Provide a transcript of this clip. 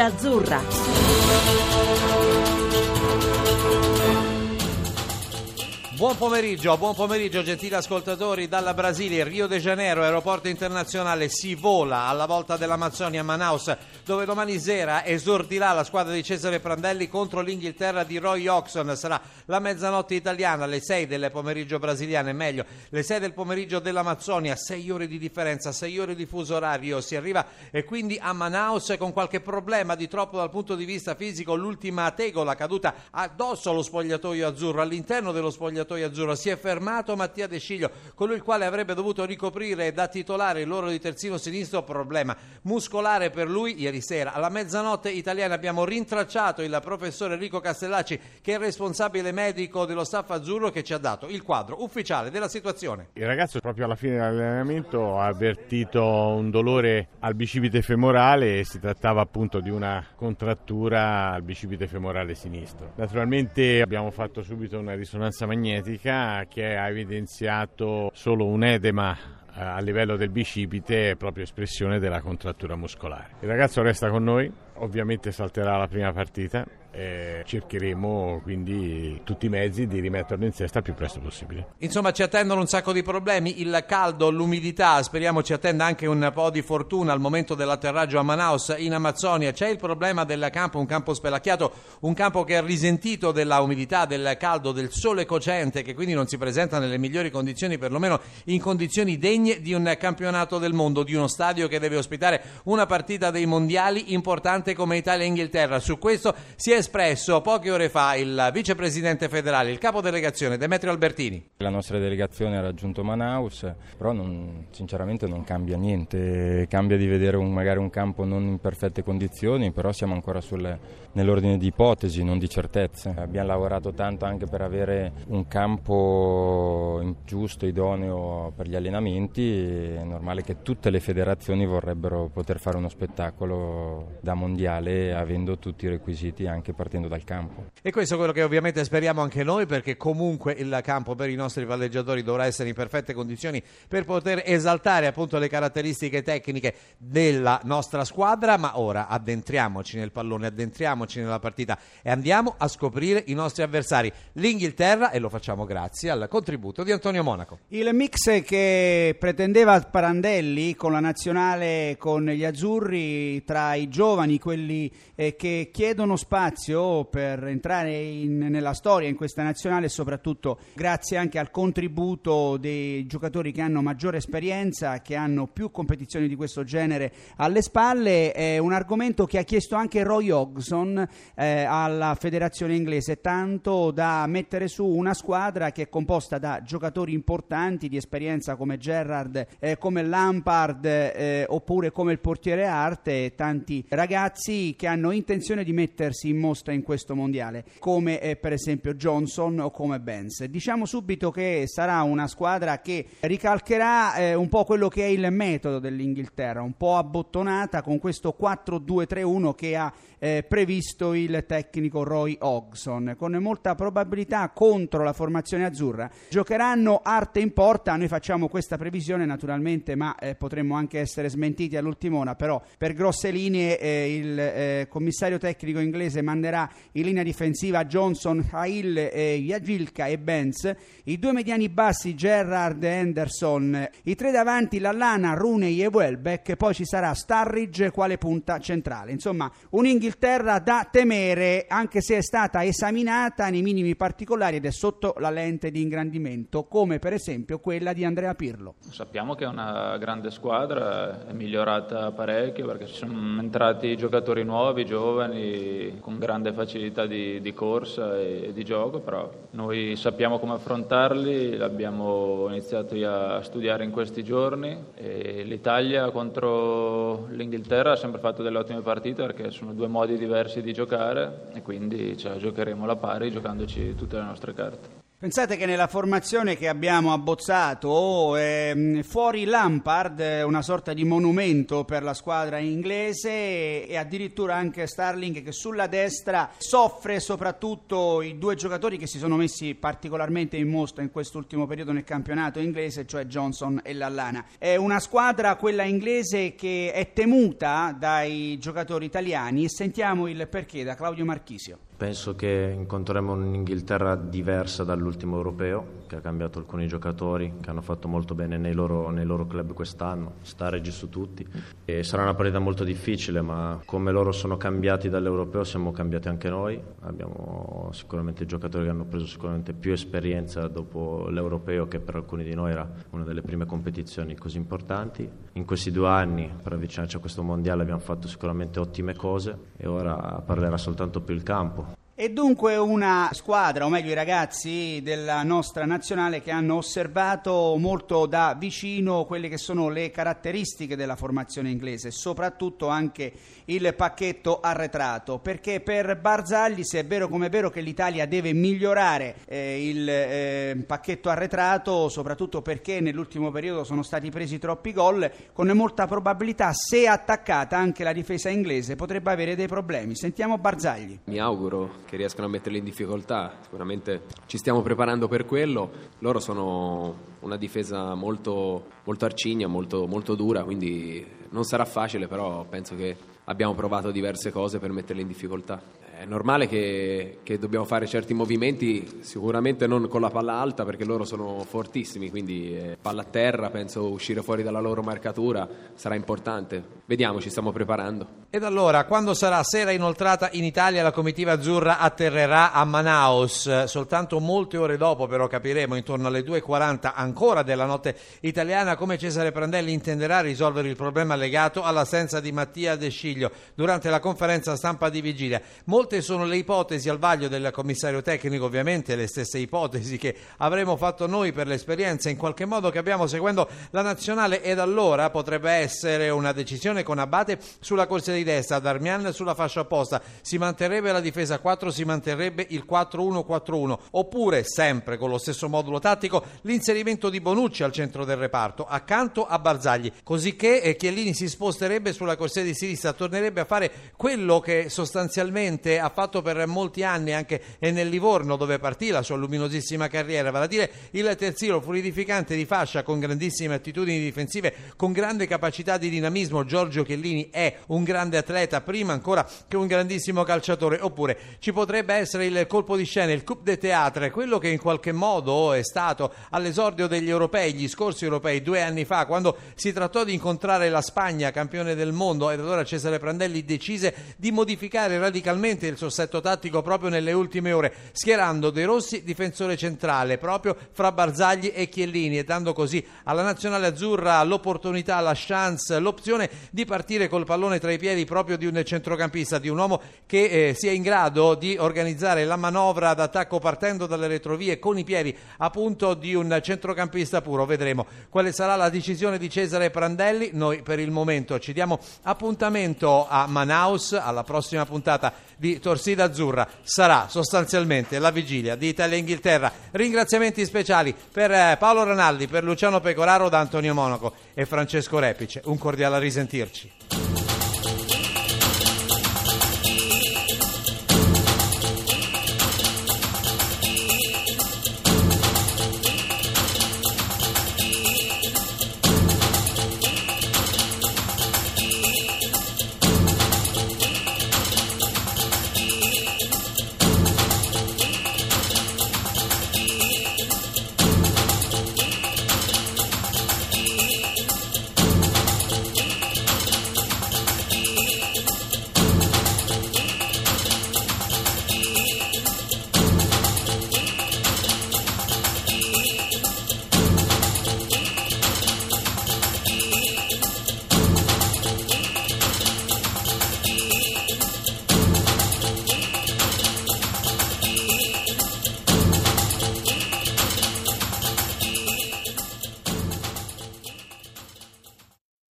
Sfida Azzurra. Buon pomeriggio, buon pomeriggio gentili ascoltatori dalla Brasilia, Rio de Janeiro, aeroporto internazionale, si vola alla volta dell'Amazzonia a Manaus dove domani sera esordirà la squadra di Cesare Prandelli contro l'Inghilterra di Roy Oxon, sarà la mezzanotte italiana, le 6 del pomeriggio brasiliane, meglio, le 6 del pomeriggio dell'Amazzonia, 6 ore di differenza, 6 ore di fuso orario, si arriva e quindi a Manaus con qualche problema di troppo dal punto di vista fisico, l'ultima tegola caduta addosso allo spogliatoio azzurro, all'interno dello spogliatoio spogliatoio azzurro. Si è fermato Mattia De Sciglio, colui il quale avrebbe dovuto ricoprire da titolare il loro di terzino sinistro. Problema muscolare per lui. Ieri sera alla mezzanotte italiana abbiamo rintracciato il professore Enrico Castellacci, che è il responsabile medico dello staff azzurro, che ci ha dato il quadro ufficiale della situazione. Il ragazzo proprio alla fine dell'allenamento ha avvertito un dolore al bicipite femorale e si trattava appunto di una contrattura al bicipite femorale sinistro. Naturalmente abbiamo fatto subito una risonanza magnetica magnetica che ha evidenziato solo un edema eh, a livello del bicipite, proprio espressione della contrattura muscolare. Il ragazzo resta con noi, ovviamente salterà la prima partita e cercheremo quindi tutti i mezzi di rimetterlo in sesta il più presto possibile. Insomma ci attendono un sacco di problemi, il caldo, l'umidità, speriamo ci attenda anche un po' di fortuna al momento dell'atterraggio a Manaus in Amazzonia, c'è il problema del campo, un campo spelacchiato, un campo che è risentito della umidità, del caldo, del sole cocente che quindi non si presenta nelle migliori condizioni, perlomeno in condizioni degne di un campionato del mondo, di uno stadio che deve ospitare una partita dei mondiali importante come Italia e Inghilterra. Su questo si è espresso poche ore fa il vicepresidente federale, il capo delegazione Demetrio Albertini. La nostra delegazione ha raggiunto Manaus, però non, sinceramente non cambia niente, cambia di vedere un, magari un campo non in perfette condizioni, però siamo ancora sulle, nell'ordine di ipotesi, non di certezze. Abbiamo lavorato tanto anche per avere un campo giusto, idoneo per gli allenamenti, è normale che tutte le federazioni vorrebbero poter fare uno spettacolo da mondiale avendo tutti i requisiti anche anche partendo dal campo. E questo è quello che ovviamente speriamo anche noi perché comunque il campo per i nostri palleggiatori dovrà essere in perfette condizioni per poter esaltare appunto le caratteristiche tecniche della nostra squadra, ma ora addentriamoci nel pallone, addentriamoci nella partita e andiamo a scoprire i nostri avversari. L'Inghilterra e lo facciamo grazie al contributo di Antonio Monaco. Il mix che pretendeva Parandelli con la nazionale con gli azzurri tra i giovani, quelli eh, che chiedono spazio ringrazio per entrare in, nella storia in questa nazionale e soprattutto grazie anche al contributo dei giocatori che hanno maggiore esperienza, che hanno più competizioni di questo genere alle spalle. È un argomento che ha chiesto anche Roy Hodgson eh, alla federazione inglese, tanto da mettere su una squadra che è composta da giocatori importanti di esperienza come Gerrard, eh, come Lampard eh, oppure come il portiere Arte tanti ragazzi che hanno intenzione di mettersi in mostra in questo mondiale, come eh, per esempio Johnson o come Benz. Diciamo subito che sarà una squadra che ricalcherà eh, un po' quello che è il metodo dell'Inghilterra, un po' abbottonata con questo 4-2-3-1 che ha eh, previsto il tecnico Roy Hodgson. Con molta probabilità contro la formazione azzurra giocheranno arte in porta. Noi facciamo questa previsione naturalmente, ma eh, potremmo anche essere smentiti all'ultima ora. Però, per grosse linee, eh, il eh, commissario tecnico inglese manderà in linea difensiva Johnson, Hail, Jagilka e Benz, i due mediani bassi Gerrard e Henderson, i tre davanti Lallana, Rooney e Welbeck. Poi ci sarà Starridge quale punta centrale. Insomma, un Inghilterra Inghilterra da temere, anche se è stata esaminata nei minimi particolari ed è sotto la lente di ingrandimento, come per esempio quella di Andrea Pirlo. Sappiamo che è una grande squadra, è migliorata parecchio perché ci sono entrati giocatori nuovi, giovani, con grande facilità di, di corsa e di gioco, però noi sappiamo come affrontarli, l'abbiamo iniziato a studiare in questi giorni e l'Italia contro l'Inghilterra ha sempre fatto delle ottime partite perché sono due modi diversi di giocare e quindi ce la giocheremo alla pari giocandoci tutte le nostre carte. Pensate che nella formazione che abbiamo abbozzato, eh, fuori Lampard, una sorta di monumento per la squadra inglese e addirittura anche Starling che sulla destra soffre soprattutto i due giocatori che si sono messi particolarmente in mostra in quest'ultimo periodo nel campionato inglese, cioè Johnson e Lallana. È una squadra, quella inglese, che è temuta dai giocatori italiani e sentiamo il perché da Claudio Marchisio. Penso che incontreremo un'Inghilterra diversa dall'ultimo europeo, che ha cambiato alcuni giocatori che hanno fatto molto bene nei loro, nei loro club quest'anno, Staregi su tutti. E sarà una partita molto difficile, ma come loro sono cambiati dall'europeo siamo cambiati anche noi. Abbiamo sicuramente giocatori che hanno preso sicuramente più esperienza dopo l'europeo, che per alcuni di noi era una delle prime competizioni così importanti. In questi due anni, per avvicinarci a questo mondiale, abbiamo fatto sicuramente ottime cose e ora parlerà soltanto più il campo. E dunque una squadra, o meglio i ragazzi della nostra nazionale che hanno osservato molto da vicino quelle che sono le caratteristiche della formazione inglese, soprattutto anche il pacchetto arretrato, perché per Barzagli, se è vero come è vero che l'Italia deve migliorare eh, il eh, pacchetto arretrato, soprattutto perché nell'ultimo periodo sono stati presi troppi gol, con molta probabilità se attaccata anche la difesa inglese potrebbe avere dei problemi. Sentiamo Barzagli. Mi auguro che riescano a metterli in difficoltà. Sicuramente ci stiamo preparando per quello. Loro sono una difesa molto, molto arcigna, molto, molto dura, quindi non sarà facile, però penso che abbiamo provato diverse cose per metterli in difficoltà è normale che, che, dobbiamo fare certi movimenti, sicuramente non con la palla alta perché loro sono fortissimi, quindi eh, palla a terra, penso uscire fuori dalla loro marcatura sarà importante. Vediamo, ci stiamo preparando. Ed allora, quando sarà sera inoltrata in Italia, la comitiva azzurra atterrerà a Manaus. Soltanto molte ore dopo, però, capiremo intorno alle 2.40 ancora della notte italiana come Cesare Prandelli intenderà risolvere il problema legato all'assenza di Mattia De Sciglio durante la conferenza stampa di vigilia. Molte Molte sono le ipotesi al vaglio del commissario tecnico, ovviamente le stesse ipotesi che avremmo fatto noi per l'esperienza. In qualche modo che abbiamo seguendo la nazionale ed allora potrebbe essere una decisione con Abate sulla corsia di destra, Darmian sulla fascia opposta, si manterrebbe la difesa 4, si manterrebbe il 4-1-4-1 oppure sempre con lo stesso modulo tattico l'inserimento di Bonucci al centro del reparto accanto a Barzagli, così che eh, Chiellini si sposterebbe sulla corsia di sinistra, tornerebbe a fare quello che sostanzialmente ha fatto per molti anni anche nel Livorno dove partì la sua luminosissima carriera, vale a dire il terzino fluidificante di fascia con grandissime attitudini difensive, con grande capacità di dinamismo. Giorgio Chiellini è un grande atleta, prima ancora che un grandissimo calciatore, oppure ci potrebbe essere il colpo di scena, il coup de théâtre, quello che in qualche modo è stato all'esordio degli europei, gli scorsi europei, due anni fa, quando si trattò di incontrare la Spagna, campione del mondo, ed allora Cesare Prandelli decise di modificare radicalmente il sossetto tattico proprio nelle ultime ore, schierando De Rossi difensore centrale proprio fra Barzagli e Chiellini e dando così alla nazionale azzurra l'opportunità, la chance, l'opzione di partire col pallone tra i piedi proprio di un centrocampista, di un uomo che eh, sia in grado di organizzare la manovra d'attacco partendo dalle retrovie con i piedi appunto di un centrocampista puro. Vedremo quale sarà la decisione di Cesare Prandelli. Noi per il momento ci diamo appuntamento a Manaus alla prossima puntata di Torsida Azzurra sarà sostanzialmente la vigilia di Italia-Inghilterra. Ringraziamenti speciali per eh, Paolo Ranaldi, per Luciano Pecoraro, da Antonio Monaco e Francesco Repice. Un cordiale risentirci.